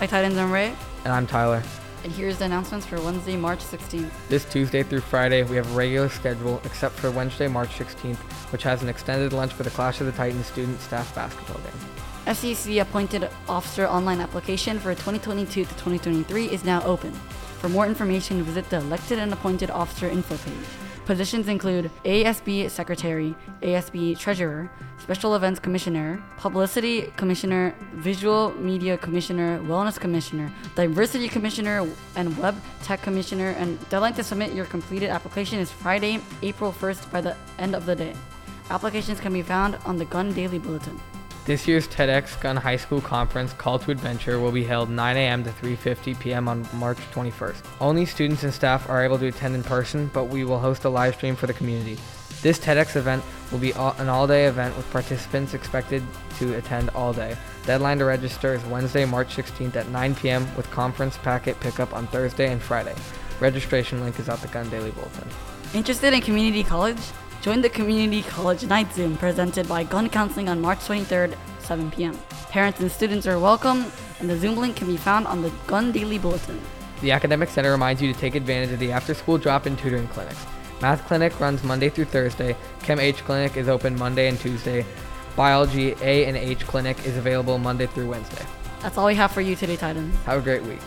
Hi, Titans. I'm Ray. And I'm Tyler. And here's the announcements for Wednesday, March 16th. This Tuesday through Friday, we have a regular schedule, except for Wednesday, March 16th, which has an extended lunch for the Clash of the Titans student staff basketball game. SEC appointed officer online application for 2022 to 2023 is now open. For more information, visit the elected and appointed officer info page. Positions include ASB Secretary, ASB Treasurer, Special Events Commissioner, Publicity Commissioner, Visual Media Commissioner, Wellness Commissioner, Diversity Commissioner, and Web Tech Commissioner. And deadline to submit your completed application is Friday, April 1st by the end of the day. Applications can be found on the Gunn Daily Bulletin. This year's TEDx Gunn High School Conference Call to Adventure will be held 9 a.m. to 3:50 p.m. on March 21st. Only students and staff are able to attend in person, but we will host a live stream for the community. This TEDx event will be an all-day event with participants expected to attend all day. Deadline to register is Wednesday, March 16th at 9 p.m. with conference packet pickup on Thursday and Friday. Registration link is at the Gunn Daily Bulletin. Interested in community college? Join the Community College Night Zoom presented by Gunn Counseling on March 23rd, 7 p.m. Parents and students are welcome, and the Zoom link can be found on the Gunn Daily Bulletin. The Academic Center reminds you to take advantage of the after school drop in tutoring clinics. Math Clinic runs Monday through Thursday, Chem H Clinic is open Monday and Tuesday, Biology A and H Clinic is available Monday through Wednesday. That's all we have for you today, Titans. Have a great week.